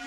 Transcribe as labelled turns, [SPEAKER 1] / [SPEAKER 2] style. [SPEAKER 1] you.